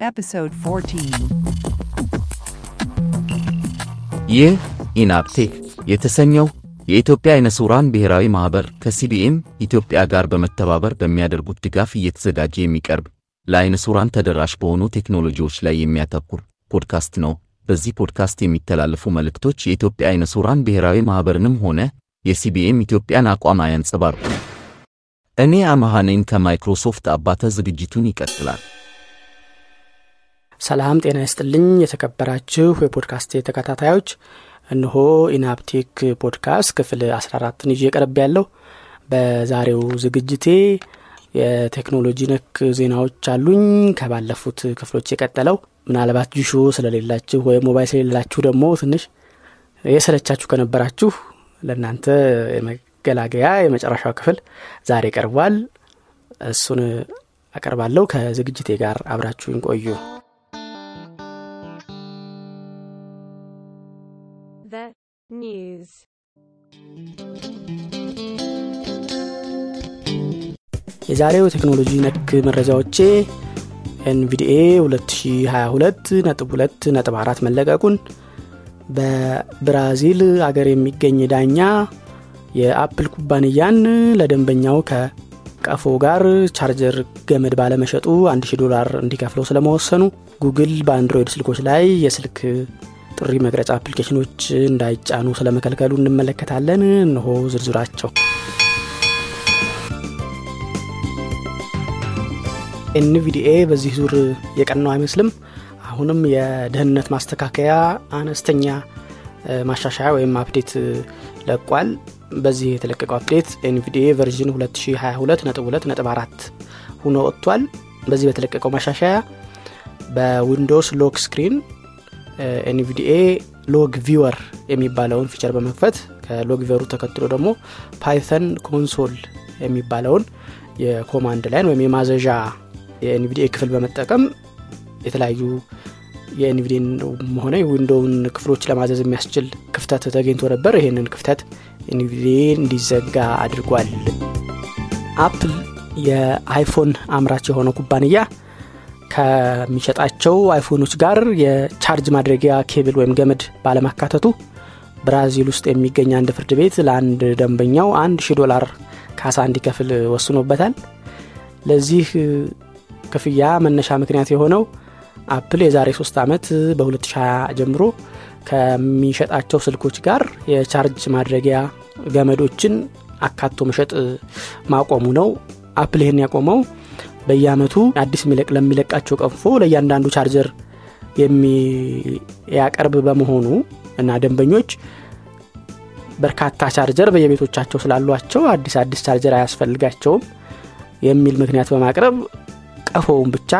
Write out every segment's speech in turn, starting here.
Episode 14. ይህ ኢናፕቴክ የተሰኘው የኢትዮጵያ አይነ ስውራን ብሔራዊ ማኅበር ከሲቢኤም ኢትዮጵያ ጋር በመተባበር በሚያደርጉት ድጋፍ እየተዘጋጀ የሚቀርብ ለአይነ ስውራን ተደራሽ በሆኑ ቴክኖሎጂዎች ላይ የሚያተኩር ፖድካስት ነው። በዚህ ፖድካስት የሚተላለፉ መልእክቶች የኢትዮጵያ አይነ ስውራን ብሔራዊ ማኅበርንም ሆነ የሲቢኤም ኢትዮጵያን አቋም አያንጸባርቁም። እኔ አመሃ ነኝ ከማይክሮሶፍት አባተ። ዝግጅቱን ይቀጥላል። ሰላም ጤና ይስጥልኝ። የተከበራችሁ የፖድካስት ተከታታዮች እነሆ ኢናፕቴክ ፖድካስት ክፍል 14ን ይዤ ቀርቤያለው በዛሬው ዝግጅቴ የቴክኖሎጂ ነክ ዜናዎች አሉኝ። ከባለፉት ክፍሎች የቀጠለው ምናልባት ጁሾ ስለሌላችሁ ወይም ሞባይል ስለሌላችሁ ደግሞ ትንሽ የሰለቻችሁ ከነበራችሁ ለእናንተ የመገላገያ የመጨረሻው ክፍል ዛሬ ቀርቧል። እሱን አቀርባለሁ። ከዝግጅቴ ጋር አብራችሁኝ ቆዩ። The news. የዛሬው ቴክኖሎጂ ነክ መረጃዎቼ ኤንቪዲኤ 2022 ነጥብ 2 ነጥብ 4 መለቀቁን በብራዚል አገር የሚገኝ ዳኛ የአፕል ኩባንያን ለደንበኛው ከቀፎ ጋር ቻርጀር ገመድ ባለመሸጡ 1000 ዶላር እንዲከፍለው ስለመወሰኑ ጉግል በአንድሮይድ ስልኮች ላይ የስልክ ጥሪ መቅረጫ application ኦች እንዳይጫኑ ስለመከልከሉ እንመለከታለን። እንሆ ዝርዝራቸው። ኤንቪዲኤ በዚህ ዙር የቀናው አይመስልም። አሁንም የደህንነት ማስተካከያ አነስተኛ ማሻሻያ ወይም update ለቋል። በዚህ የተለቀቀው update ኤንቪዲኤ version 2022.2.4 ሆኖ ወጥቷል። በዚህ በተለቀቀው ማሻሻያ በዊንዶውስ lock screen ኤንቪዲኤ log viewer የሚባለውን feature በመክፈት ከ log viewer ኡ ተከትሎ ደግሞ Python console የሚባለውን የ command line ወይም የማዘዣ የኤንቪዲኤ ክፍል በመጠቀም የተለያዩ የኤንቪዲን ሆነ የዊንዶውን ክፍሎች ለማዘዝ የሚያስችል ክፍተት ተገኝቶ ነበር። ይህንን ክፍተት ኤንቪዲኤ እንዲዘጋ አድርጓል። አፕል የአይፎን አምራች የሆነው ኩባንያ ከሚሸጣቸው አይፎኖች ጋር የቻርጅ ማድረጊያ ኬብል ወይም ገመድ ባለማካተቱ ብራዚል ውስጥ የሚገኝ አንድ ፍርድ ቤት ለአንድ ደንበኛው አንድ ሺህ ዶላር ካሳ እንዲከፍል ወስኖበታል። ለዚህ ክፍያ መነሻ ምክንያት የሆነው አፕል የዛሬ ሶስት ዓመት በ2020 ጀምሮ ከሚሸጣቸው ስልኮች ጋር የቻርጅ ማድረጊያ ገመዶችን አካቶ መሸጥ ማቆሙ ነው። አፕል ይህን ያቆመው በየአመቱ አዲስ ለሚለቃቸው ቀፎ ለእያንዳንዱ ቻርጀር የሚያቀርብ በመሆኑ እና ደንበኞች በርካታ ቻርጀር በየቤቶቻቸው ስላሏቸው አዲስ አዲስ ቻርጀር አያስፈልጋቸውም የሚል ምክንያት በማቅረብ ቀፎውን ብቻ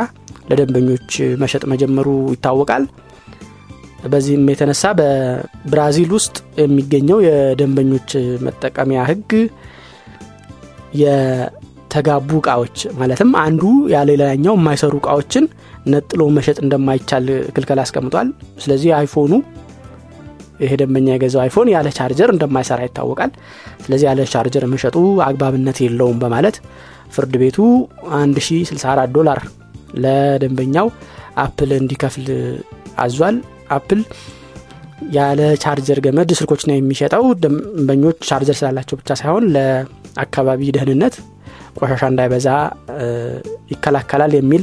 ለደንበኞች መሸጥ መጀመሩ ይታወቃል። በዚህም የተነሳ በብራዚል ውስጥ የሚገኘው የደንበኞች መጠቀሚያ ህግ የተጋቡ እቃዎች ማለትም አንዱ ያለሌላኛው የማይሰሩ እቃዎችን ነጥሎ መሸጥ እንደማይቻል ክልከላ አስቀምጧል። ስለዚህ አይፎኑ ይሄ ደንበኛ የገዛው አይፎን ያለ ቻርጀር እንደማይሰራ ይታወቃል። ስለዚህ ያለ ቻርጀር መሸጡ አግባብነት የለውም በማለት ፍርድ ቤቱ 1064 ዶላር ለደንበኛው አፕል እንዲከፍል አዟል። አፕል ያለ ቻርጀር ገመድ ስልኮች ነው የሚሸጠው። ደንበኞች ቻርጀር ስላላቸው ብቻ ሳይሆን ለአካባቢ ደህንነት ቆሻሻ እንዳይበዛ ይከላከላል የሚል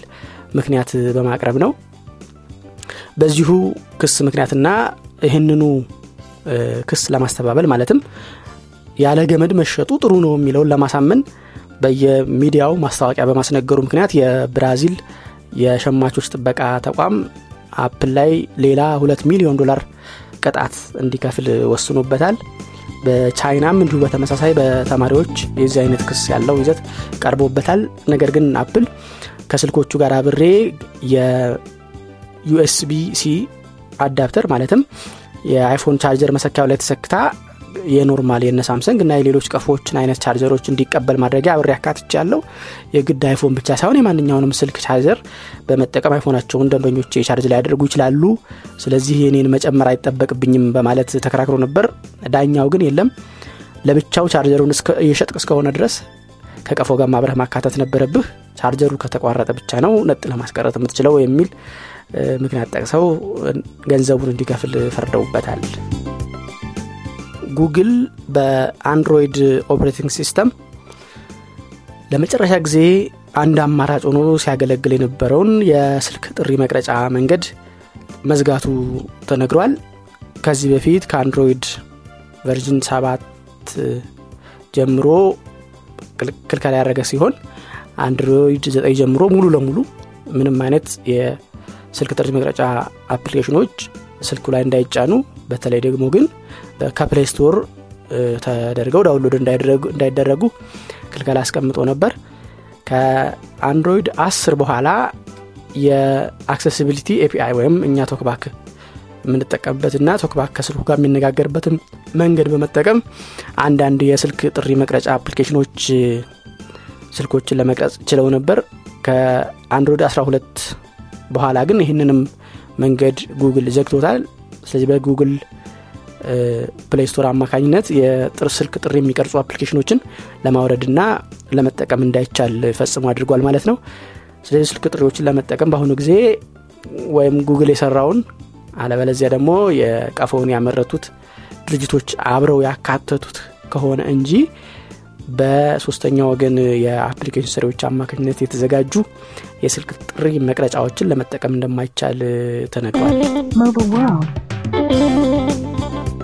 ምክንያት በማቅረብ ነው። በዚሁ ክስ ምክንያትና ይህንኑ ክስ ለማስተባበል ማለትም ያለ ገመድ መሸጡ ጥሩ ነው የሚለውን ለማሳመን በየሚዲያው ማስታወቂያ በማስነገሩ ምክንያት የብራዚል የሸማቾች ጥበቃ ተቋም አፕል ላይ ሌላ ሁለት ሚሊዮን ዶላር ቅጣት እንዲከፍል ወስኖበታል። በቻይናም እንዲሁ በተመሳሳይ በተማሪዎች የዚህ አይነት ክስ ያለው ይዘት ቀርቦበታል። ነገር ግን አፕል ከስልኮቹ ጋር አብሬ የ USB C adapter ማለትም የአይፎን ቻርጀር መሰኪያው ላይ ተሰክታ የ normal የነ ሳምሰንግ እና የሌሎች ቀፎዎችን አይነት ቻርጀሮች እንዲቀበል ማድረጊያ አብሬ አካትቻለው የግድ አይፎን ብቻ ሳይሆን የማንኛውንም ስልክ ቻርጀር በመጠቀም አይፎናቸውን ደንበኞች ቻርጅ ላይ ያደርጉ ይችላሉ። ስለዚህ የኔን መጨመር አይጠበቅብኝም በማለት ተከራክሮ ነበር። ዳኛው ግን የለም ለብቻው ቻርጀሩን እየሸጥቅ እስከሆነ ድረስ ከቀፎ ጋር አብረህ ማካተት ነበረብህ ቻርጀሩ ከተቋረጠ ብቻ ነው ነጥ ለማስቀረት የምትችለው የሚል ምክንያት ጠቅሰው ገንዘቡን እንዲከፍል ፈርደውበታል Google በ Android operating system ለመጨረሻ ጊዜ አንድ አማራጭ ሆኖ ሲያገለግል የነበረውን የስልክ ጥሪ መቅረጫ መንገድ መዝጋቱ ተነግሯል። ከዚህ በፊት ከ Android version ሰባት ጀምሮ ክልከላ ያደረገ ሲሆን Android ዘጠኝ ጀምሮ ሙሉ ለሙሉ ምንም አይነት የስልክ ጥሪ መቅረጫ application ኖች ስልኩ ላይ እንዳይጫኑ በተለይ ደግሞ ግን ከ Play Store ተደርገው download እንዳይደረጉ ክልከላ አስቀምጦ ነበር። ከ Android አስር በኋላ የ accessibility API ወይም እኛ TalkBack የምንጠቀምበትና TalkBack ከስልኩ ጋር የሚነጋገርበትን መንገድ በመጠቀም አንዳንድ የስልክ ጥሪ መቅረጫ application ኖች ስልኮችን ለመቅረጽ ችለው ነበር። ከ Android 12 በኋላ ግን ይህንንም መንገድ ጉግል ዘግቶታል። ስለዚህ በ Google Play Store አማካኝነት የጥር ስልክ ጥሪ የሚቀርጹ application ኖችን ለማውረድና ለመጠቀም እንዳይቻል ፈጽሞ አድርጓል ማለት ነው። ስለዚህ ስልክ ጥሪዎችን ለመጠቀም በአሁኑ ጊዜ ወይም ጉግል የሰራውን አለበለዚያ ደግሞ ቀፎውን ያመረቱት ድርጅቶች አብረው ያካተቱት ከሆነ እንጂ በሶስተኛ ወገን የ application ሰሪዎች አማካኝነት የተዘጋጁ የስልክ ጥሪ መቅረጫዎችን ለመጠቀም እንደማይቻል ተነግሯል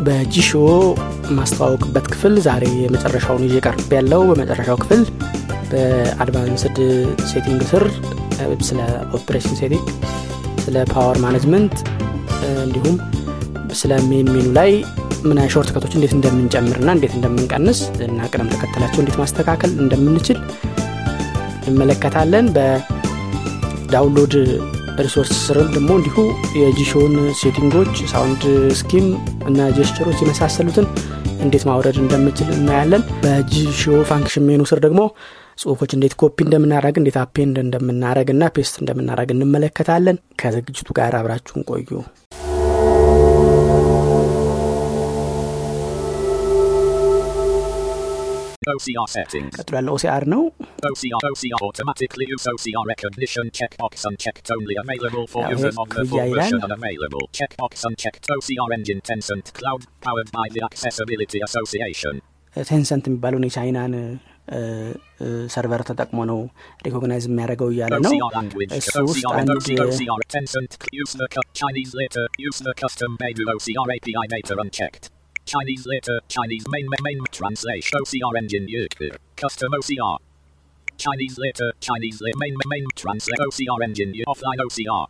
በ Jieshuo ማስተዋወቅበት ክፍል ዛሬ የመጨረሻውን ይዤ ቀርቤያለው በመጨረሻው ክፍል በ advanced setting ስር ስለ operation setting ስለ power management እንዲሁም ስለ main menu ላይ ምን shortcut ኦች እንዴት እንደምንጨምርና እንዴት እንደምንቀንስ እና ቅደም ተከተላቸው እንዴት ማስተካከል እንደምንችል እንመለከታለን። በ download resource ስርም ደግሞ እንዲሁ የጂሾን ሴቲንጎች ሳውንድ ስኪም እና ጀስቸሮች የመሳሰሉትን እንዴት ማውረድ እንደምችል እናያለን። በ Jieshuo function menu ስር ደግሞ ጽሁፎች እንዴት ኮፒ እንደምናደረግ እንዴት append እንደምናደረግ እና paste እንደምናደረግ እንመለከታለን። ከዝግጅቱ ጋር አብራችሁን ቆዩ OCR settings. ቀጥሎ ያለው ኦሲአር ነው OCR OCR automatically use OCR recognition checkbox unchecked only available for Yeah, users on the full yeah, version yeah. unavailable. Checkbox unchecked OCR engine Tencent cloud powered by the Accessibility Association. ቴንሰንት የሚባለውን የቻይናን ሰርቨር ተጠቅሞ ነው ሪኮግናይዝ የሚያደርገው እያለ ነው OCR language. እሱ ውስጥ OCR አንድ OCR OCR Tencent use the cu- Chinese later use the custom Beidou OCR API data unchecked. Chinese later Chinese main main, main translation OCR engine Yuku. Custom OCR. Chinese later Chinese later main main, main translate OCR engine U- offline OCR.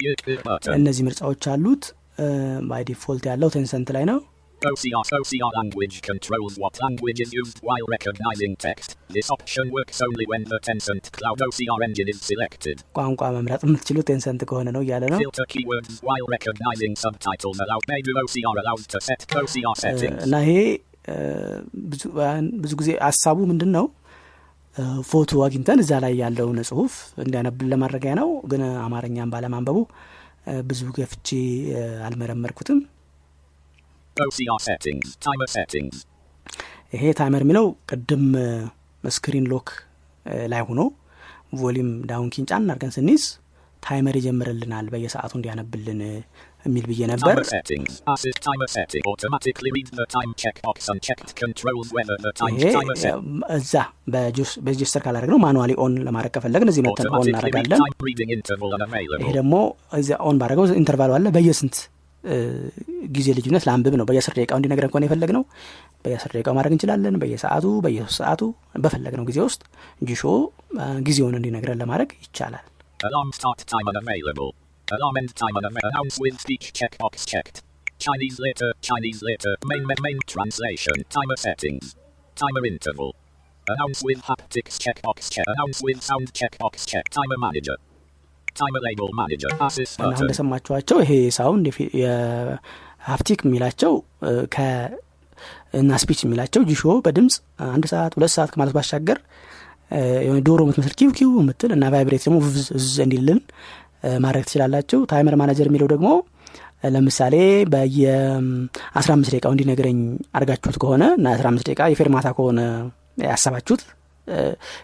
Yuku button. እነዚህ ምርጫዎች አሉት ባይ ዲፎልት ያለው ቴንሰንት ላይ ነው OCR OCR language controls what language is used while recognizing text. This option works only when the Tencent Cloud OCR engine is selected. ቋንቋ መምረጥ የምትችሉ ቴንሰንት ከሆነ ነው እያለ ነው Filter keywords while recognizing subtitles allow Beidou OCR allows to set OCR settings. እና ይሄ ብዙ- ጊዜ ሀሳቡ ምንድን ነው ፎቶ አግኝተን እዛ ላይ ያለውን ጽሁፍ እንዲያነብን ለማድረጊያ ነው ግን አማርኛን ባለማንበቡ ብዙ ገፍቼ አልመረመርኩትም OCR settings. Timer settings. ይሄ timer የሚለው ቅድም screen lock ላይ ሆኖ volume down key ን ጫን አድርገን ስንይዝ timer ይጀምርልናል በየሰዓቱ እንዲያነብልን እ፣ የሚል ብዬ ነበር. እዛ በ gesture ካላደረግ ነው manually on ለማድረግ ከፈለግን እዚህ መተን on እናደርጋለን ይሄ. ደግሞ እዚያ on ባደረገው interval ኡ አለ በየስንት ጊዜ ልዩነት ላንብብ ነው በየአስር ደቂቃው እንዲነግረን ከሆነ የፈለግ ነው በየአስር ደቂቃው ማድረግ እንችላለን በየሰዓቱ በየሶስት ሰዓቱ በፈለግነው ጊዜ ውስጥ Jieshuo ጊዜውን እንዲነግረን ለማድረግ ይቻላል. Chinese later, Chinese later, main main, main translation, timer settings. Timer interval. Announce with haptics checkbox check. Announce with sound checkbox check. Timer manager. Timer label manager. Assist እና አሁን. እንደሰማችኋቸው ይሄ sound የ haptic የሚላቸው እና speech የሚላቸው Jieshuo በድምፅ አንድ ሰዓት ሁለት ሰዓት ከማለት ባሻገር የሆነ ዶሮ የምትመስል ኪው ኪው የምትል እና vibrate ደግሞ እዝ እንዲልን ማድረግ ትችላላችሁ timer manager የሚለው ደግሞ ለምሳሌ በየ አስራ አምስት ደቂቃው እንዲነግረኝ አድርጋችሁት ከሆነ እና አስራ አምስት ደቂቃ የፌርማታ ከሆነ ያሰባችሁት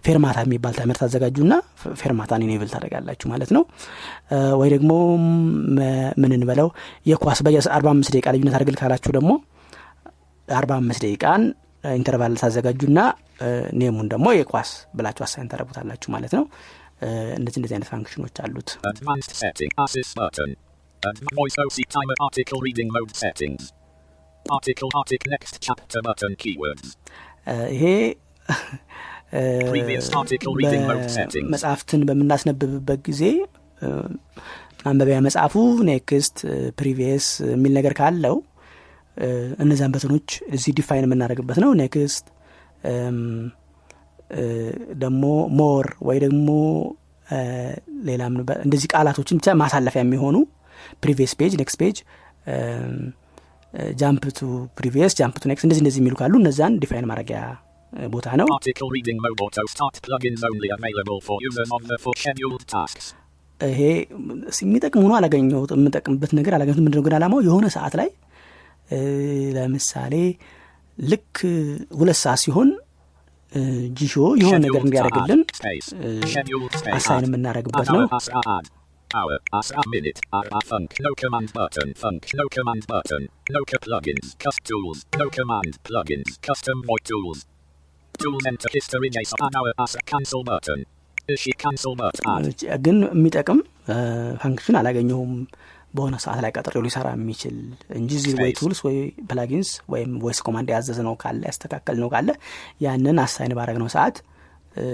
ፌርማታ የሚባል timer ታዘጋጁና ፌርማታን enable ታደርጋላችሁ ማለት ነው። ወይ ደግሞ ምን እንበለው? የኳስ በየ45 አምስት ደቂቃ ልዩነት አድርግል ካላችሁ ደግሞ አርባ አምስት ደቂቃን interval ታዘጋጁና name ኡን ደግሞ የኳስ ብላችሁ assign ታደረጉታላችሁ ማለት ነው። እንደዚህ እንደዚህ አይነት function ኖች አሉት. ይሄ መጽሐፍትን በምናስነብብበት ጊዜ ማንበቢያ መጽሐፉ next previous የሚል ነገር ካለው እነዚያን button ኖች እዚህ define የምናደርግበት ነው። next ደግሞ more ወይ ደግሞ ሌላም እንደዚህ ቃላቶችን ብቻ ማሳለፊያ የሚሆኑ previous page next page jump to previous jump to next እንደዚህ እንደዚህ የሚሉ ካሉ እነዛን define ማድረጊያ ቦታ ነው. ይሄ የሚጠቅም ሆኖ አላገኘሁት የምጠቅምበት ነገር አላገኘሁት ምንድነው ግን አላማው የሆነ ሰዓት ላይ ለምሳሌ ልክ ሁለት ሰዓት ሲሆን Jieshuo የሆነ ነገር እንዲያደርግልን assign. የምናደርግበት ነው hour asra add. Hour asra minute asra funk no command button funk no command button no co plugins cust tools no command plugins custom voice tools ግን የሚጠቅም ፋንክሽን አላገኘሁም በሆነ ሰዓት ላይ ቀጥሬው ሊሰራ የሚችል እንጂ እዚህ ወይ. ቱልስ ወይ ፕላጊንስ ወይም ቮይስ ኮማንድ ያዘዝ ነው ካለ ያስተካከል ነው ካለ ያንን አሳይን ባረግ ነው ሰዓት እ፣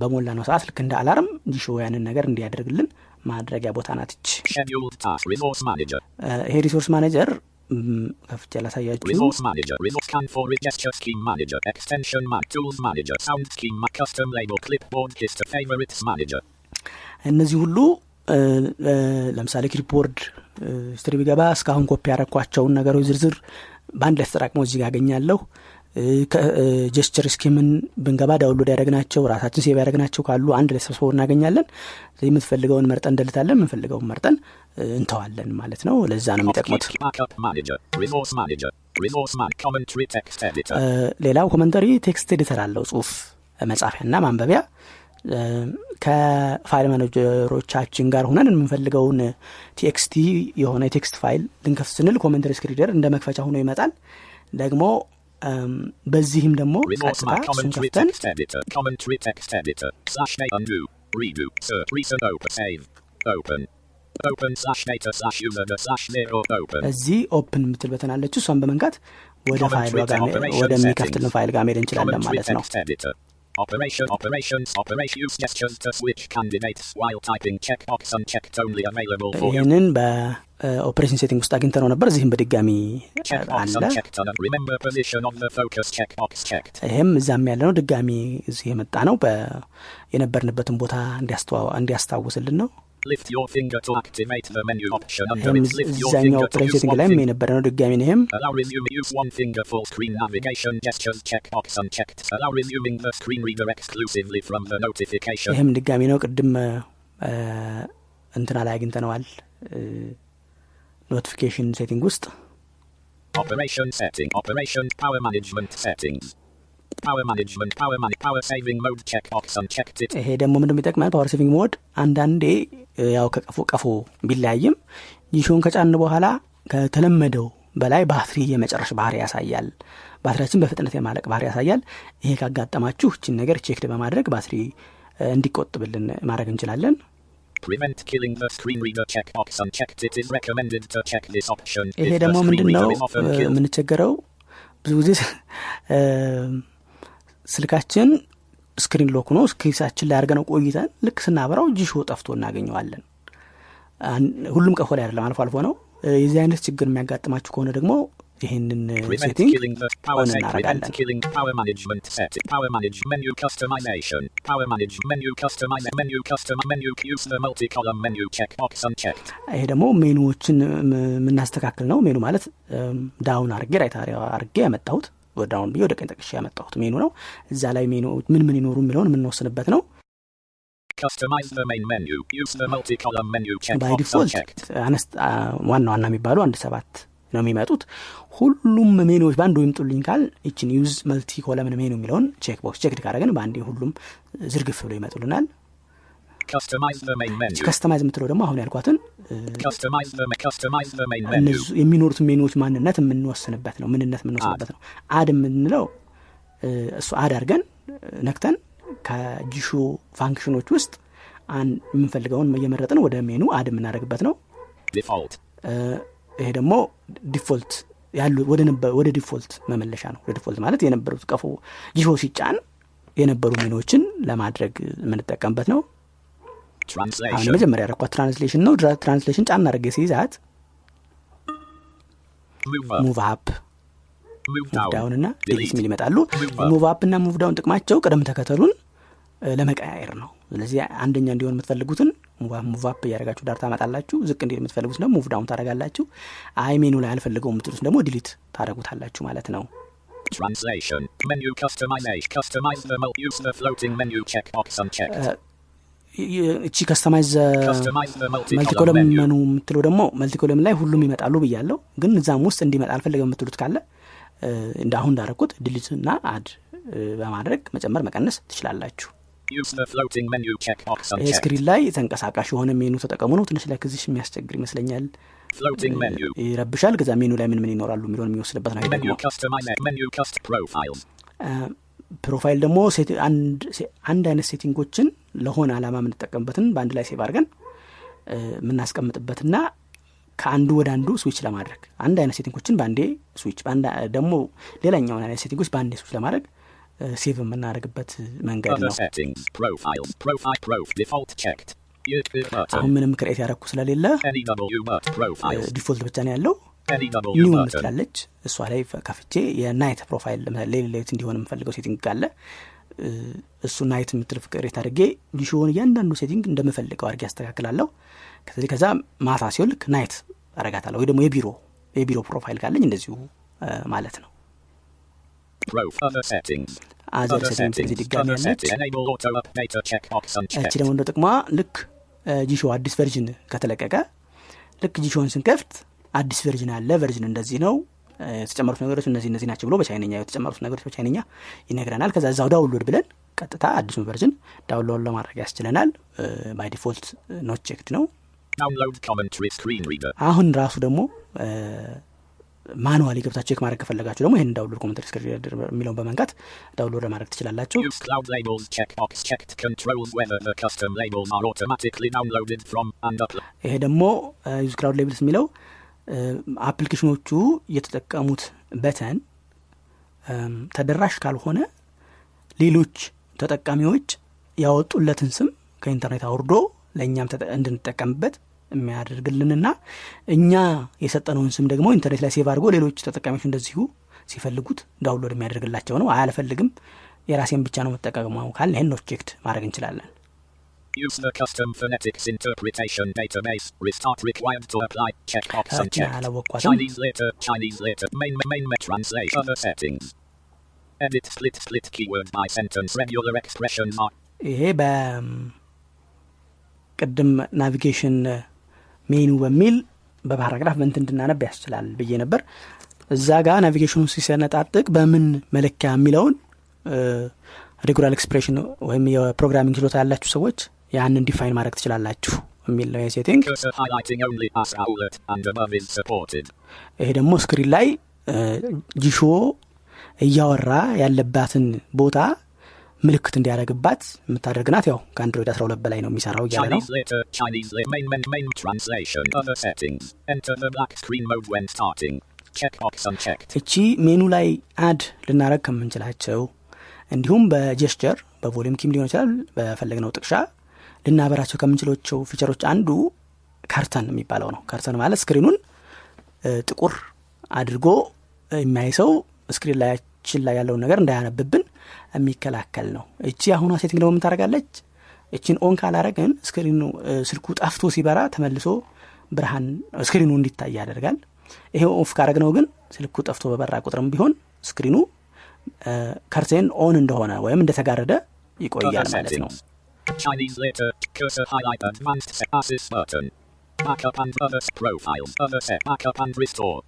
በሞላ ነው ሰዓት ልክ እንደ alarm ጂሾ ያንን ነገር እንዲያደርግልን ማድረጊያ ቦታ ናትች ይሄ resource manager ከፍቼ ላሳያችሁ። እነዚህ ሁሉ ለምሳሌ clipboard history ብገባ እስካሁን ኮፒ ያረኳቸውን ነገሮች ዝርዝር በአንድ ላይ ተጠራቅመው እዚህ ጋር አገኛለሁ። gesture scheme ን ብንገባ download ያደረግናቸው ራሳችን save ያደረግናቸው ካሉ አንድ ላይ ሰብስበው እናገኛለን። የምትፈልገውን መርጠን እንደልታለን የምንፈልገውን መርጠን እንተዋለን ማለት ነው። ለዛ ነው የሚጠቅሙት። ሌላው ኮመንተሪ text editor አለው ጽሁፍ መጻፊያና ማንበቢያ። ከ file manager ኦቻችን ጋር ሆነን የምንፈልገውን TXT የሆነ የ text file ልንከፍት ስንል ኮመንተሪ screen reader እንደ መክፈቻ ሆኖ ይመጣል። ደግሞ በዚህም ደግሞ ቀጥታ እሱን. እዚህ open የምትል በተን አለች እሷን በመንካት ወደ ፋይል ወደሚከፍትልን. ፋይል ጋር መሄድ እንችላለን ማለት ነው. Operation operations operation use gestures to switch candidates while typing checkbox unchecked only available for. ይህንን በኦፕሬሽን ሴቲንግ ውስጥ አግኝተነው ነበር እዚህም በድጋሚ አለ. ይህም እዛም ያለ ነው ድጋሚ እዚህ የመጣ ነው የነበርንበትን ቦታ እንዲያስታውስልን ነው Lift your finger to activate the menu option under ይህም it. Lift your እዛኛው finger to ኦፕሬሽን use ሴቲንግ one ላይም finger. የነበረ ነው ድጋሚ ነው ይህም Allow resume use one finger full screen navigation gestures checkbox unchecked. Allow resuming the screen reader exclusively from the notification. ይህም ድጋሚ ነው ቅድም እ፣ እንትና ላይ አግኝተነዋል ኖቲፊኬሽን ሴቲንግ ውስጥ Operation setting. Operation power management settings. Power management. Power man. Power saving mode checkbox unchecked. It. ይሄ ደግሞ ምንድን የሚጠቅመን ፓወር ሴቪንግ ሞድ አንዳንዴ እ፣ ያው ከቀፎ ቀፎ ቢለያይም ጂሾን ከጫን በኋላ ከተለመደው በላይ ባትሪ የመጨረስ ባህሪ ያሳያል ባትሪያችን በፍጥነት የማለቅ ባህሪ ያሳያል ይሄ ካጋጠማችሁ እችን ነገር checked በማድረግ ባትሪ እንዲቆጥብልን ማድረግ እንችላለን Prevent killing the screen reader checkbox unchecked. It is recommended to check this option. ይሄ ደግሞ ምንድን ነው. የምንቸገረው ብዙ ጊዜ ስልካችን screen lock ሆኖ ኪሳችን ላይ አድርገነው ቆይተን ልክ ስናበራው ጂሾ ጠፍቶ እናገኘዋለን ሁሉም ቀፎ ላይ አይደለም አልፎ አልፎ ነው የዚህ አይነት ችግር የሚያጋጥማችሁ ከሆነ ደግሞ ይህንን setting. ይሄ ደግሞ ሜኑዎችን የምናስተካክል ነው ሜኑ ማለት down አርጌ right አርጌ ያመጣሁት ወደ down ብዬ ወደ ቀኝ ጠቅሼ ያመጣሁት ሜኑ ነው። እዛ ላይ ሜኑ ምን ምን ይኖሩ የሚለውን የምንወስንበት ነው። by default ዋና ዋና የሚባሉ አንድ ሰባት ነው የሚመጡት። ሁሉም ሜኑዎች በአንዱ ይምጡልኝ ካል ይችን use multi column menu የሚለውን check box check ካረግን በአንዴ ሁሉም ዝርግፍ ብሎ ይመጡልናል Customize the main menu. customize የምትለው ደግሞ አሁን ያልኳትን የሚኖሩት ሜኑዎች ማንነት የምንወስንበት ነው ምንነት የምንወስንበት ነው። add የምንለው እሱ add አድርገን ነክተን ከጂሾ function ኦች ውስጥ የምንፈልገውን እየመረጥን ወደ menu add የምናደርግበት ነው። ይሄ ደግሞ default ያሉ ወደ default መመለሻ ነው። ወደ default ማለት የነበሩት ቀፎ ጂሾ ሲጫን የነበሩ ሜኖችን ለማድረግ የምንጠቀምበት ነው አሁን. መጀመሪያ ያረኳት translation ነው translation ጫና አድርጌ ሲይዛት. move up move. down እና delete. ሚል ይመጣሉ. move up እና move down ጥቅማቸው ቅደም ተከተሉን ለመቀያየር ነው ስለዚህ አንደኛ እንዲሆን የምትፈልጉትን move up እያደረጋችሁ ዳር ታመጣላችሁ ዝቅ እንዲል የምትፈልጉት ደግሞ move down ታደረጋላችሁ አይ ሜኑ ላይ አልፈልገው የምትሉት ደግሞ delete ታደረጉታላችሁ ማለት ነው Translation. Menu customization. Customize the use the floating menu checkbox unchecked. እቺ customize multi-column. menu የምትለው ደግሞ multi-column ላይ ሁሉም ይመጣሉ ብያለሁ። ግን እዛም ውስጥ እንዲመጣ አልፈልገው የምትሉት ካለ እ፣ እንደ አሁን እንዳረኩት delete እና add እ፣ በማድረግ መጨመር መቀነስ ትችላላችሁ. screen ላይ ተንቀሳቃሽ የሆነ ሜኑ ተጠቀሙ ነው። ትንሽ ላይ ከዚህ የሚያስቸግር ይመስለኛል። Menu. ይረብሻል። ከዛ ሜኑ ላይ ምን ምን ይኖራሉ የሚለውን የምንወስንበት ነው። profile ደግሞ አንድ አይነት setting ኦችን ለሆነ አላማ የምንጠቀምበትን በአንድ ላይ save አድርገን የምናስቀምጥበትና ከአንዱ ወደ አንዱ switch ለማድረግ አንድ አይነት setting ኦችን በአንዴ switch ደግሞ ሌላኛውን አይነት setting ኦች በአንዴ switch ለማድረግ save የምናደርግበት መንገድ ነው አሁን. ምንም create ያደረኩ ስለሌለ. default ብቻ ነው ያለው new. ምትላለች እሷ ላይ ከፍቼ የ night profile ሌሊት እንዲሆን የምፈልገው setting ካለ እሱ night የምትል create አድርጌ ዲሾውን እያንዳንዱ setting እንደምፈልገው አድርጌ ያስተካክላለሁ ከዚህ ከዛ ማታ ሲሆን ልክ night አረጋታለሁ ወይ ደግሞ የቢሮ የቢሮ profile ካለኝ እንደዚሁ ማለት ነው. Other. እዚህ ድጋሚ ያለች እቺ. ደግሞ እንደ ጥቅሟ ልክ ጂሾ አዲስ version ከተለቀቀ ልክ ጂሾን ስንከፍት አዲስ version አለ version እንደዚህ ነው የተጨመሩት ነገሮች እነዚህ እነዚህ ናቸው ብሎ በቻይነኛ የተጨመሩት ነገሮች በቻይነኛ ይነግረናል ከዛ እዛው download ብለን ቀጥታ አዲሱን version download ለማድረግ ያስችለናል by default not checked ነው. አሁን ራሱ ደግሞ manually ገብታችሁ check ማድረግ ከፈለጋችሁ ደግሞ ይህን download commentary screen የሚለውን በመንካት download ለማድረግ ትችላላችሁ. ይሄ ደግሞ use cloud labels የሚለው application ኦቹ የተጠቀሙት button ተደራሽ ካልሆነ ሌሎች ተጠቃሚዎች ያወጡለትን ስም ከኢንተርኔት አውርዶ ለእኛም እንድንጠቀምበት የሚያደርግልንና እኛ የሰጠነውን ስም ደግሞ ኢንተርኔት ላይ save አድርጎ ሌሎች ተጠቃሚዎች እንደዚሁ ሲፈልጉት download የሚያደርግላቸው ነው። አይ አልፈልግም። የራሴን ብቻ ነው መጠቀመው ካል ይህን checked ማድረግ እንችላለን። Use Edit split split keyword by sentence. Regular expressions are ይሄ በቅድም navigation menu በሚል በ paragraph በንት እንድናነብ ያስችላል ብዬ ነበር እዛ ጋር navigation ኡ ሲሰነጣጥቅ በምን መለኪያ የሚለውን regular expression ወይም የ programming ችሎታ ያላችሁ ሰዎች ያንን define ማድረግ ትችላላችሁ የሚል ነው የ setting. ይሄ ደግሞ screen ላይ ጂሾ እያወራ ያለባትን ቦታ ምልክት እንዲያደረግባት የምታደርግ ናት። ያው ከአንድሮይድ 12 በላይ ነው የሚሰራው እያለ ነው. እቺ ሜኑ ላይ add ልናደረግ ከምንችላቸው እንዲሁም በ gesture በ volume key ም ሊሆን ይችላል በፈለግነው ጥቅሻ ልናበራቸው ከምንችላቸው feature ኦች አንዱ curtain የሚባለው ነው። curtain ማለት screen ኡን ጥቁር አድርጎ የሚያይ ሰው screen ላያችን ላይ ያለውን ነገር እንዳያነብብን የሚከላከል ነው እቺ አሁኗ setting ደግሞ የምታደረጋለች እችን on ካላረግን screen ኡ ስልኩ ጠፍቶ ሲበራ ተመልሶ ብርሃን screen ኡ እንዲታይ ያደርጋል ይሄ off ካረግነው ግን ስልኩ ጠፍቶ በበራ ቁጥርም ቢሆን screen ኡ curtain on እንደሆነ ወይም እንደተጋረደ ይቆያል ማለት ነው. Backup and other profiles. Other set backup and restore.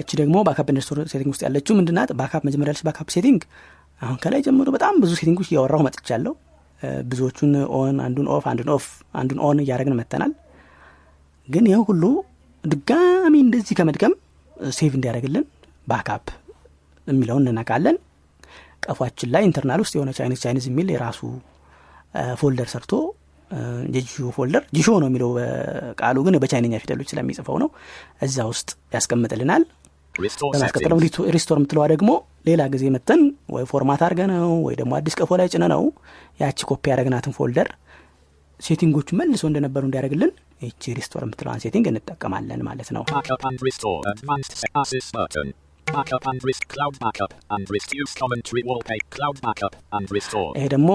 እቺ ደግሞ backup and restore setting ውስጥ ያለችው ምንድናት? backup መጀመሪያ ያለች backup setting አሁን ከላይ ጀምሮ በጣም ብዙ setting ኦች እያወራሁ መጥቻለሁ። ብዙዎቹን on፣ አንዱን off፣ አንዱን off፣ አንዱን on እያደረግን መተናል። ግን ይህ ሁሉ ድጋሚ እንደዚህ ከመድገም save እንዲያደርግልን backup የሚለውን እንነካለን። ቀፏችን ላይ internal ውስጥ የሆነ Chinese Chinese የሚል የራሱ folder ሰርቶ የጂሾ folder ጂሾ ነው የሚለው ቃሉ ግን በቻይነኛ ፊደሎች ስለሚጽፈው ነው። እዛ ውስጥ ያስቀምጥልናል።. resto- restore የምትለዋ ደግሞ ሌላ ጊዜ መተን ወይ format አድርገ ነው ወይ ደግሞ አዲስ ቀፎ ላይ ጭነ ነው ያቺ ኮፒ ያደረግናትን folder setting ኦቹ መልሶ እንደነበሩ እንዲያደርግልን ይቺ restore የምትለዋን setting እንጠቀማለን ማለት ነው።. ይሄ ደግሞ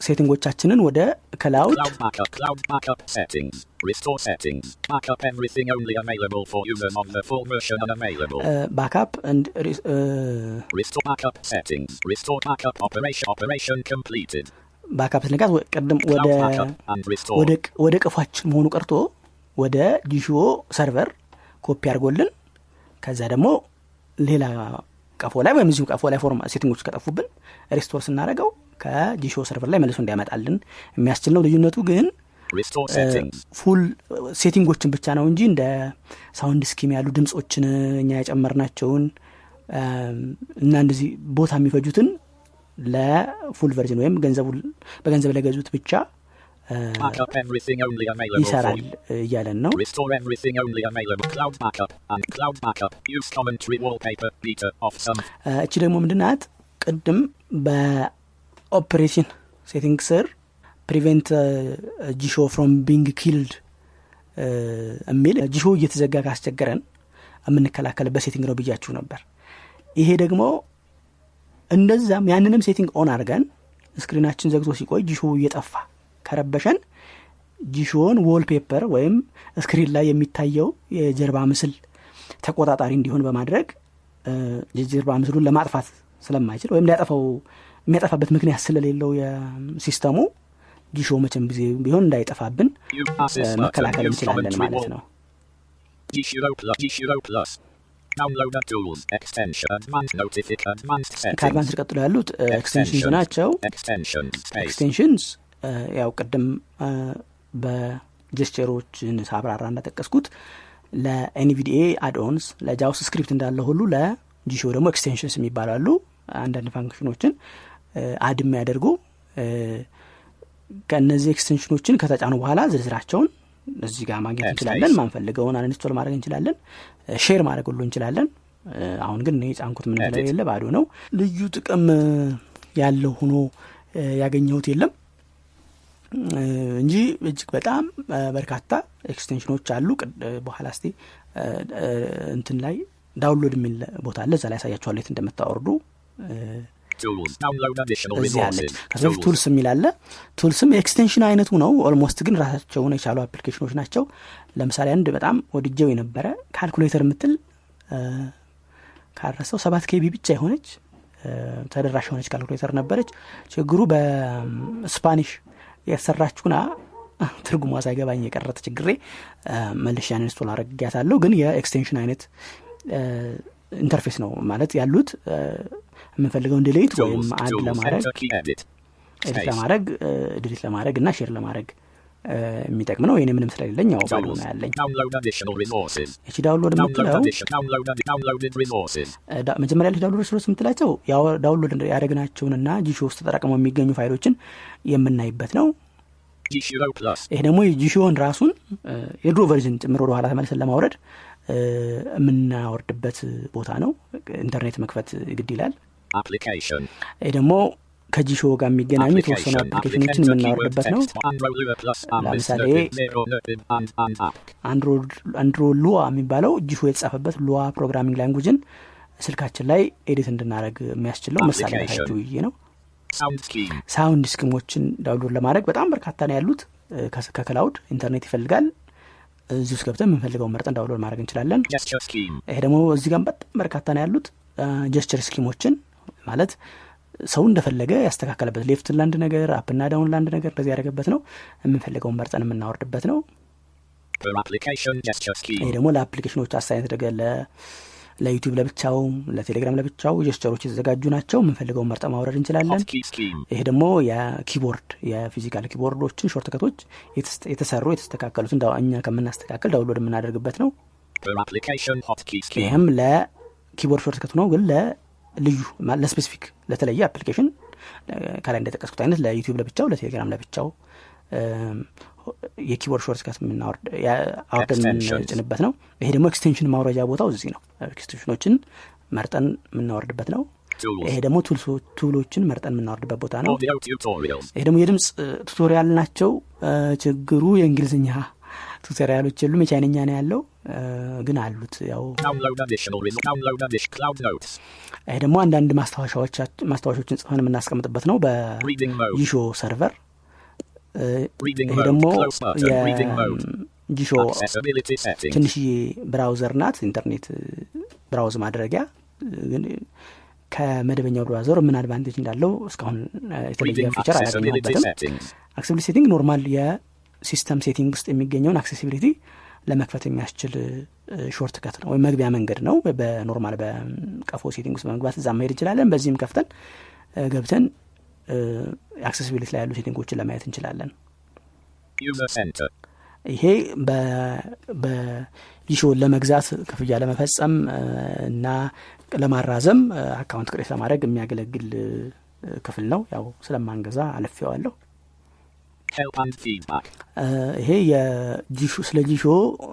ሴቲንጎቻችንን ወደ ክላውድ Cloud backup cloud backup settings. Restore settings. Backup everything only available for users of the full version unavailable. ባካፕ እንድ Restore backup settings. Restore backup operation operation completed. ባካፕ ቅድም ወደ ቀፏችን መሆኑ ቀርቶ ወደ ጂሾ ሰርቨር ኮፒ አድርጎልን ከዛ ደግሞ ሌላ ቀፎ ላይ ወይም እዚሁ ቀፎ ላይ format setting ኦች ከጠፉብን restore ስናደረገው ከጂሾ server ላይ መልሶ እንዲያመጣልን የሚያስችል ነው። ልዩነቱ ግን. full setting ኦችን ብቻ ነው እንጂ እንደ sound scheme ያሉ ድምፆችን እኛ የጨመርናቸውን እና እንደዚህ ቦታ የሚፈጁትን ለ full version ወይም በገንዘብ ለገዙት ብቻ ይሰራል እያለን ነው። እቺ ደግሞ ምንድናት? ቅድም በ operation setting ስር prevent ጂሾ from being killed የሚል ጂሾ እየተዘጋ ካስቸገረን የምንከላከልበት setting ነው ብያችሁ ነበር። ይሄ ደግሞ እንደዛም ያንንም setting on አድርገን screen ኣችን ዘግቶ ሲቆይ ጂሾ እየጠፋ ከረበሸን ጂሾን wallpaper ወይም screen ላይ የሚታየው የጀርባ ምስል ተቆጣጣሪ እንዲሆን በማድረግ የጀርባ ምስሉን ለማጥፋት ስለማይችል ወይም ሊያጠፋው የሚያጠፋበት ምክንያት ስለሌለው የ system ኡ ጂሾ መቼም ጊዜ ቢሆን እንዳይጠፋብን. መከላከል እንችላለን ማለት. ነው። Jieshuo plus. Jieshuo plus. Download the tools. Extension. Advanced notific. Advanced settings. ከ advance ቀጥሎ ያሉት extensions ናቸው። Extensions. Space. ኤክስቴንሽንስ ያው ቅድም እ፣ በ gesture ኦችን ሳብራራ እንዳጠቀስኩት ለ NVDA add-ons ለ JAWS script እንዳለ ሁሉ ለጂሾ ደግሞ extensions የሚባሉ አንዳንድ function ኦችን add የሚያደርጉ እ፣ ከእነዚህ extension ኦችን ከተጫኑ በኋላ ዝርዝራቸውን እዚህ ጋር ማግኘት እንችላለን። ማንፈልገውን uninstall ማድረግ እንችላለን። share ማድረግ ሁሉ እንችላለን። አሁን ግን እኔ የጫንኩት ምን ስለሌለ ባዶ ነው። ልዩ ጥቅም ያለው ሆኖ ያገኘሁት የለም እንጂ እጅግ በጣም በርካታ extension ኦች አሉ። በኋላ እ፣ እንትን ላይ download የሚል ቦታ አለ። እዛ ላይ ያሳያችኋለሁ የት እንደምታወርዱ እዚህ አለች። Tools. ቱልስ የሚል አለ። ቱልስም የኤክስቴንሽን አይነቱ ነው። almost ግን ራሳቸውን የቻሉ application ኦች ናቸው። ለምሳሌ አንድ በጣም ወድጀው የነበረ ካልኩሌተር የምትል ካረሰው ሰባት KB ብቻ የሆነች ተደራሽ የሆነች ካልኩሌተር ነበረች። ችግሩ በ Spanish የተሰራች ሆና ትርጉሟ ሳይገባኝ የቀረ ችግሬ እ፣ መልሼ uninstall አድርጌያታለሁ። ግን የ extension አይነት interface ነው ማለት ያሉት የምንፈልገውን delete ወይም. add. ለማድረግ. edit. ለማድረግ delete ለማድረግ እና share ለማድረግ የሚጠቅም ነው። የኔ ምንም ስለሌለኝ ያው ባዶ. ነው ያለኝ።. እቺ download የምትለው መጀመሪያ ላይ download resource የምትላቸው download ያደረግናቸውንና ጂሾ ውስጥ ተጠራቅመው የሚገኙ ፋይሎችን የምናይበት ነው።. ይሄ ደግሞ የጂሾን ራሱን የድሮ version ጭምር ወደ ኋላ ተመልሰን ለማውረድ የምናወርድበት ቦታ ነው። ኢንተርኔት መክፈት ግድ ይላል። ይሄ ደግሞ ከጂሾ ጋር የሚገናኙ የተወሰኑ. application ኦችን. የምናወርድበት ነው።. ለምሳሌ. AndroLua የሚባለው ጂሾ የተጻፈበት Lua programming language ን ስልካችን ላይ edit እንድናደረግ የሚያስችለው. ያሳያችሁ ብዬ ነው። Sound scheme. sound scheme ኦችን download ለማድረግ በጣም በርካታ ነው ያሉት። ከ cloud ኢንተርኔት ይፈልጋል። እዚህ ውስጥ ገብተን የምንፈልገውን መርጠን download ማድረግ እንችላለን። Gesture scheme. ይሄ ደግሞ እዚህ ጋር በጣም በርካታ ነው ያሉት gesture scheme ኦችን ማለት ሰው እንደፈለገ ያስተካከለበት left ላንድ ነገር up ና down ላንድ ነገር እንደዚህ ያደረገበት ነው። የምንፈልገውን መርጠን የምናወርድበት ነው። scheme. ደግሞ ለ application ኦች assign የተደረገ ለ- ለዩቲዩብ ለብቻው ለቴሌግራም ለብቻው gesture ኦች የተዘጋጁ ናቸው የምንፈልገውን መርጠን ማውረድ እንችላለን. ይሄ ደግሞ የኪቦርድ የፊዚካል ኪቦርዶችን ሾርትከቶች የተሰሩ የተስተካከሉትን እኛ ከምናስተካከል download የምናደርግበት ነው. ይህም ለ keyboard shortcut ኡ ነው ግን ለልዩ ማ- ለ specific ለተለየ application ከላይ እንደጠቀስኩት አይነት ለዩቲዩብ ለብቻው ለቴሌግራም ለብቻው የ keyboard አውርደን Extensions. የምንጭንበት ነው ይሄ ደግሞ extension ማውረጃ ቦታው እዚህ ነው extension ኦችን መርጠን የምናወርድበት ነው. ይሄ ደግሞ tool ኦችን መርጠን የምናወርድበት ቦታ ነው. ይሄ ደግሞ የድምፅ tutorial ናቸው ችግሩ የእንግሊዝኛ tutorial ኦች የሉም የቻይነኛ ነው ያለው ግን አሉት ያው. ይሄ ደግሞ አንዳንድ ማስታወሻዎች ማስታወሻዎችን ጽፈን የምናስቀምጥበት ነው. በይሾ server ይሄ. ደግሞ settings. ትንሽዬ browser ናት ኢንተርኔት browse ማድረጊያ ግን ከመደበኛው browser ምን advantage እንዳለው እስካሁን የተለየ feature settings. accessibility setting normal የ system setting ውስጥ የሚገኘውን accessibility ለመክፈት የሚያስችል shortcut ነው ወይም መግቢያ መንገድ ነው። በ normal በቀፎ setting ውስጥ በመግባት እዛ መሄድ እንችላለን። በዚህም ከፍተን ገብተን accessibility ላይ ያሉ setting ኦችን ለማየት እንችላለን. ይሄ በይሾውን ለመግዛት ክፍያ ለመፈጸም እና ለማራዘም account create ለማድረግ የሚያገለግል ክፍል ነው። ያው ስለማንገዛ አለፌዋለሁ ይሄ የጂሾ ስለ ጂሾ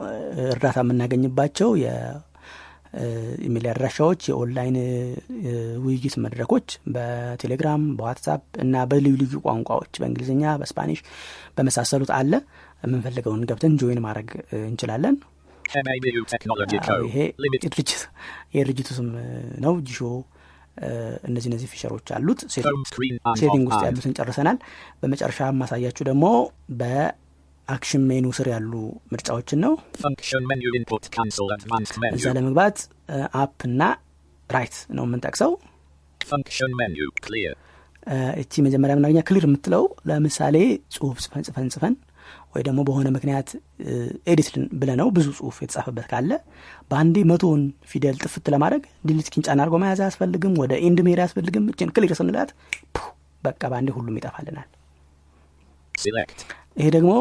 እ፣ እርዳታ የምናገኝባቸው የኢሜል አድራሻዎች የኦንላይን ውይይት መድረኮች በቴሌግራም በዋትሳፕ እና በልዩ ልዩ ቋንቋዎች በእንግሊዝኛ በ Spanish በመሳሰሉት አለ። የምንፈልገውን ገብተን join ማድረግ እንችላለን. ይሄ የድርጅቱ ስም ነው ጂሾ እነዚህ እነዚህ feature ኦች አሉት። setting ውስጥ. ያሉትን ጨርሰናል። በመጨረሻ ማሳያችሁ ደግሞ በ action menu ስር ያሉ ምርጫዎችን ነው። እዛ. ለመግባት up እና right ነው የምንጠቅሰው። እቺ መጀመሪያ የምናገኛት clear የምትለው ለምሳሌ ጽሁፍ ጽፈን ጽፈን ጽፈን ወይ ደግሞ በሆነ ምክንያት edit able ነው ብዙ ጽሁፍ የተጻፈበት ካለ በአንዴ መቶውን ፊደል ጥፍት ለማድረግ delete key ን ጫና አድርጎ መያዝ አያስፈልግም ወደ end መሄድ አያስፈልግም እችን clear ስንላት በቃ በአንዴ ሁሉም ይጠፋልናል. ይሄ ደግሞ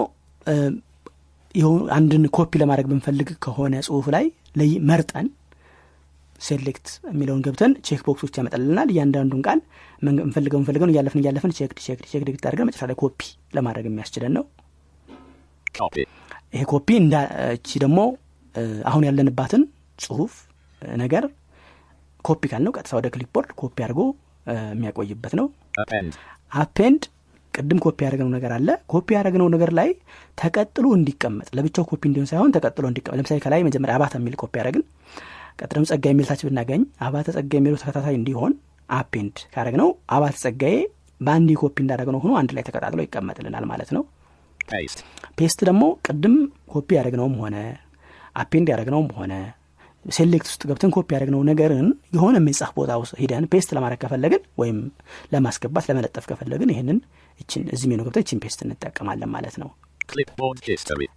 አንድን ኮፒ ለማድረግ ብንፈልግ ከሆነ ጽሁፍ ላይ መርጠን select የሚለውን ገብተን check box ኦች ያመጣልናል እያንዳንዱን ቃል እንፈልገው እንፈልገውን እያለፍን እያለፍን check check check select አድርገን መጨረሻ ላይ ኮፒ ለማድረግ የሚያስችለን ነው. ይሄ ኮፒ እንዳ እቺ ደግሞ አሁን ያለንባትን ጽሁፍ ነገር ኮፒ ካልነው ቀጥታ ወደ clipboard copy አድርጎ የሚያቆይበት ነው. append ቅድም ኮፒ ያደረግነው ነገር አለ ኮፒ ያደረግነው ነገር ላይ ተቀጥሎ እንዲቀመጥ ለብቻው ኮፒ እንዲሆን ሳይሆን ተቀጥሎ እንዲቀመጥ ለምሳሌ ከላይ መጀመሪያ አባተ የሚል ኮፒ ያደረግን ቀጥሎም ጸጋ የሚል ታች ብናገኝ አባተ ጸጋ የሚለው ተከታታይ እንዲሆን append ካደረግነው አባተ ጸጋዬ በአንድ ኮፒ እንዳደረግነው ሆኖ አንድ ላይ ተቀጣጥሎ ይቀመጥልናል ማለት ነው. paste ደግሞ ቅድም ኮፒ ያደረግነውም ሆነ append ያደረግነውም ሆነ select ውስጥ ገብተን ኮፒ ያደረግነው ነገርን የሆነ የሚጻፍ ቦታ ውስጥ ሂደን paste ለማድረግ ከፈለግን ወይም ለማስገባት ለመለጠፍ ከፈለግን ይህንን እችን እዚህ ሜኑ ገብተን እችን paste እንጠቀማለን ማለት ነው.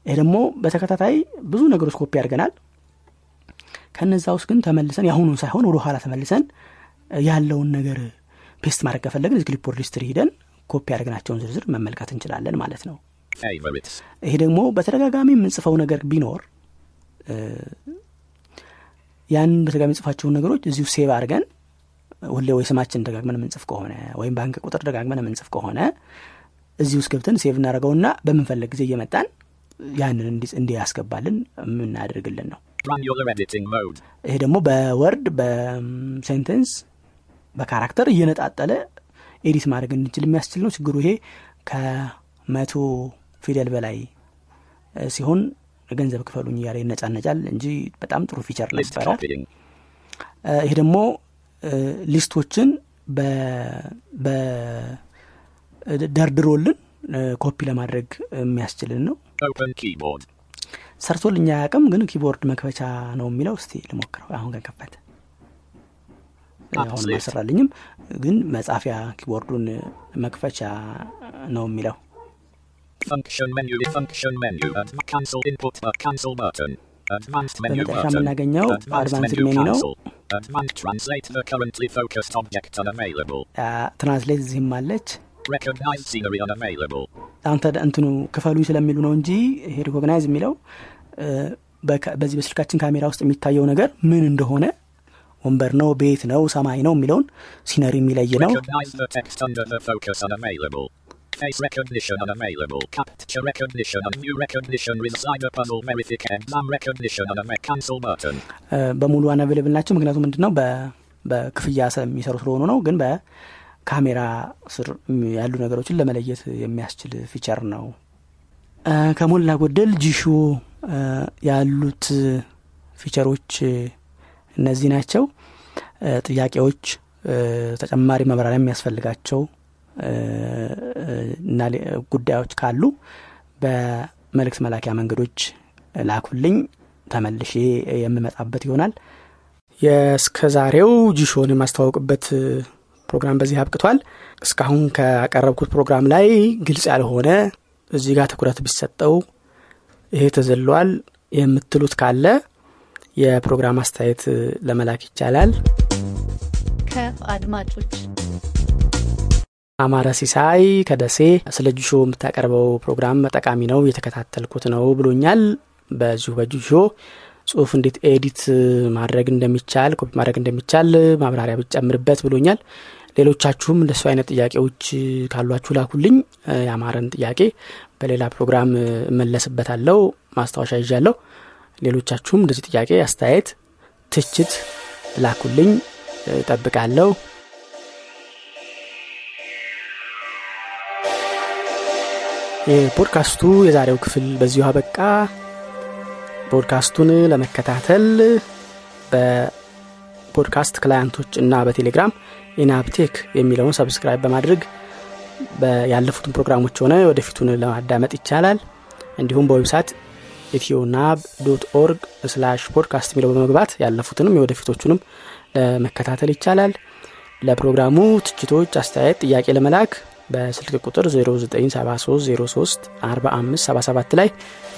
ይህ ደግሞ በተከታታይ ብዙ ነገሮች ኮፒ ያደርገናል ከነዛ ውስጥ ግን ተመልሰን የአሁኑን ሳይሆን ወደ ኋላ ተመልሰን ያለውን ነገር paste ማድረግ ከፈለግን እዚህ history ሄደን copy ያደረግናቸውን ዝርዝር መመልከት እንችላለን ማለት ነው. ይሄ ደግሞ በተደጋጋሚ የምንጽፈው ነገር ቢኖር ያን በተደጋጋሚ የምንጽፋቸውን ነገሮች እዚሁ save አድርገን ሁሌ ወይ ስማችን ደጋግመን የምንጽፍ ከሆነ ወይም ባንክ ቁጥር ደጋግመን የምንጽፍ ከሆነ እዚህ ውስጥ ገብተን save እናደርገውና በምንፈልግ ጊዜ እየመጣን ያንን እንዲ- እንዲያስገባልን የሚያደርግልን ነው. ይሄ ደግሞ በ word በ sentence በ character እየነጣጠለ edit ማድረግ እንችል የሚያስችል ነው። ችግሩ ይሄ ከመቶ ፊደል በላይ ሲሆን ገንዘብ ክፈሉኝ እያለ ይነጫነጫል እንጂ በጣም ጥሩ feature ነበረ ይሄ ደግሞ list ኦችን ደርድሮልን ኮፒ ለማድረግ የሚያስችልን ነው. ሰርቶልኛ አያውቅም ግን keyboard መክፈቻ ነው የሚለው። እስቲ ልሞክረው። አሁን ከከፈተ አሁን Absolute. Function menu. Function menu. And cancel input. Uh, cancel button. Advanced menu በመጨረሻ. የምናገኘው advanced menu ነው cancel. Advanced translate the currently focused object unavailable. translate እዚህም አለች Recognize scenery unavailable. አሁን ተደ- እንትኑ ክፈሉ ስለሚሉ ነው እንጂ ይሄ recognize የሚለው በዚህ በስልካችን ካሜራ ውስጥ የሚታየው ነገር ምን እንደሆነ ወንበር ነው ቤት ነው ሰማይ ነው የሚለውን scenery የሚለይ ነው Face recognition unavailable. Captcha recognition and view recognition slider puzzle verification. Exam recognition unavailable. Cancel button. በሙሉ unavailable ናቸው ምክንያቱም ምንድን ነው በክፍያ የሚሰሩ ስለሆኑ ነው ግን በካሜራ ስር ያሉ ነገሮችን ለመለየት የሚያስችል feature ነው ከሞላ ጎደል እ፣ ያሉት feature ኦች እነዚህ ናቸው ጥያቄዎች ተጨማሪ ማብራሪያ የሚያስፈልጋቸው እና ጉዳዮች ካሉ በመልእክት መላኪያ መንገዶች ላኩልኝ። ተመልሼ የምመጣበት ይሆናል። የእስከ ዛሬው ጂሾን የማስተዋወቅበት ፕሮግራም በዚህ አብቅቷል። እስካሁን ካቀረብኩት ፕሮግራም ላይ ግልጽ ያልሆነ እዚህ ጋር ትኩረት ቢሰጠው ይሄ ተዘሏል የምትሉት ካለ የፕሮግራም አስተያየት ለመላክ ይቻላል። ከአድማጮች አማረ ሲሳይ ከደሴ ስለ ጁሾ የምታቀርበው ፕሮግራም ጠቃሚ ነው እየተከታተልኩት ነው ብሎኛል። በዚሁ በጂሺዎ ጽሁፍ እንዴት edit ማድረግ እንደሚቻል ኮፒ ማድረግ እንደሚቻል ማብራሪያ ብጨምርበት ብሎኛል። ሌሎቻችሁም እንደሱ አይነት ጥያቄዎች ካሏችሁ ላኩልኝ። የአማረን ጥያቄ በሌላ ፕሮግራም እመለስበታለሁ ማስታወሻ ይዣለሁ። ሌሎቻችሁም እንደዚህ ጥያቄ አስተያየት ትችት ላኩልኝ። እጠብቃለሁ የፖድካስቱ የዛሬው ክፍል በዚሁ አበቃ። ፖድካስቱን ለመከታተል በፖድካስት client ኦች እና በቴሌግራም ኢናብ ቴክ የሚለውን subscribe በማድረግ ያለፉትን ፕሮግራሞች ሆነ ወደፊቱን ለማዳመጥ ይቻላል። እንዲሁም በ website ኢትዮናብ dot org slash ፖድካስት የሚለው በመግባት ያለፉትንም የወደፊቶቹንም ለመከታተል ይቻላል። ለፕሮግራሙ ትችቶች አስተያየት ጥያቄ ለመላክ በስልክ ቁጥር 0973034577 ላይ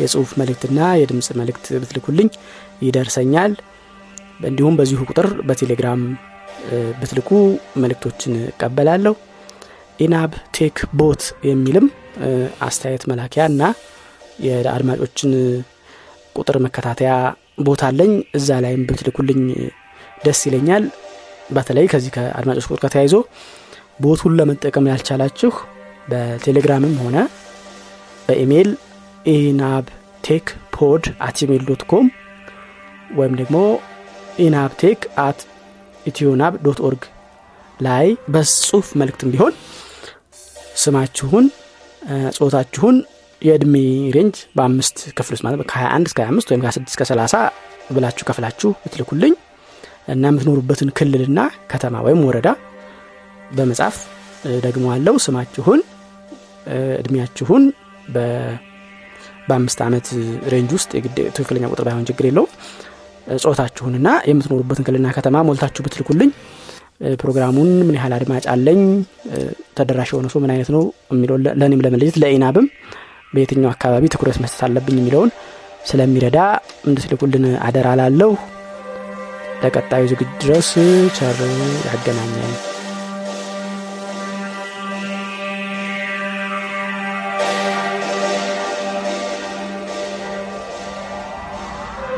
የጽሁፍ መልእክትና የድምፅ መልእክት ብትልኩልኝ ይደርሰኛል። እንዲሁም በዚሁ ቁጥር በቴሌግራም ብትልኩ መልእክቶችን እቀበላለሁ። ኢናብ ቴክ ቦት የሚልም አስተያየት መላኪያ እና የአድማጮችን ቁጥር መከታተያ ቦታ አለኝ። እዛ ላይም ብትልኩልኝ ደስ ይለኛል። በተለይ ከዚህ ከአድማጮች ቁጥር ጋር ተያይዞ bot ኡን ለመጠቀም ያልቻላችሁ በቴሌግራምም ሆነ በኢሜይል ኢናብ ቴክ pod at Gmail dot com ወይም ደግሞ ኢናብ ቴክ at ኢትዮናብ dot org ላይ በጽሁፍ መልእክትም ቢሆን ስማችሁን ጾታችሁን የእድሜ range በአምስት ክፍል ውስጥ ማለት ከ21 እስከ 25 ወይም ከ26 እስከ 30 ብላችሁ ከፍላችሁ ብትልኩልኝ እና የምትኖሩበትን ክልልና ከተማ ወይም ወረዳ በመጻፍ ደግሞ አለው ስማችሁን እድሜያችሁን በአምስት ዓመት ሬንጅ ውስጥ ትክክለኛ ቁጥር ባይሆን ችግር የለውም። ጾታችሁንና የምትኖሩበትን ክልልና ከተማ ሞልታችሁ ብትልኩልኝ ፕሮግራሙን ምን ያህል አድማጭ አለኝ ተደራሽ የሆነ ሰው ምን አይነት ነው የሚለውን ለ- ለእኔም ለመለየት ለኢናብም በየትኛው አካባቢ ትኩረት መስጠት አለብኝ የሚለውን ስለሚረዳ እንድትልኩልን አደራ ላለሁ ለቀጣዩ ዝግጅት ድረስ ቸር ያገናኘን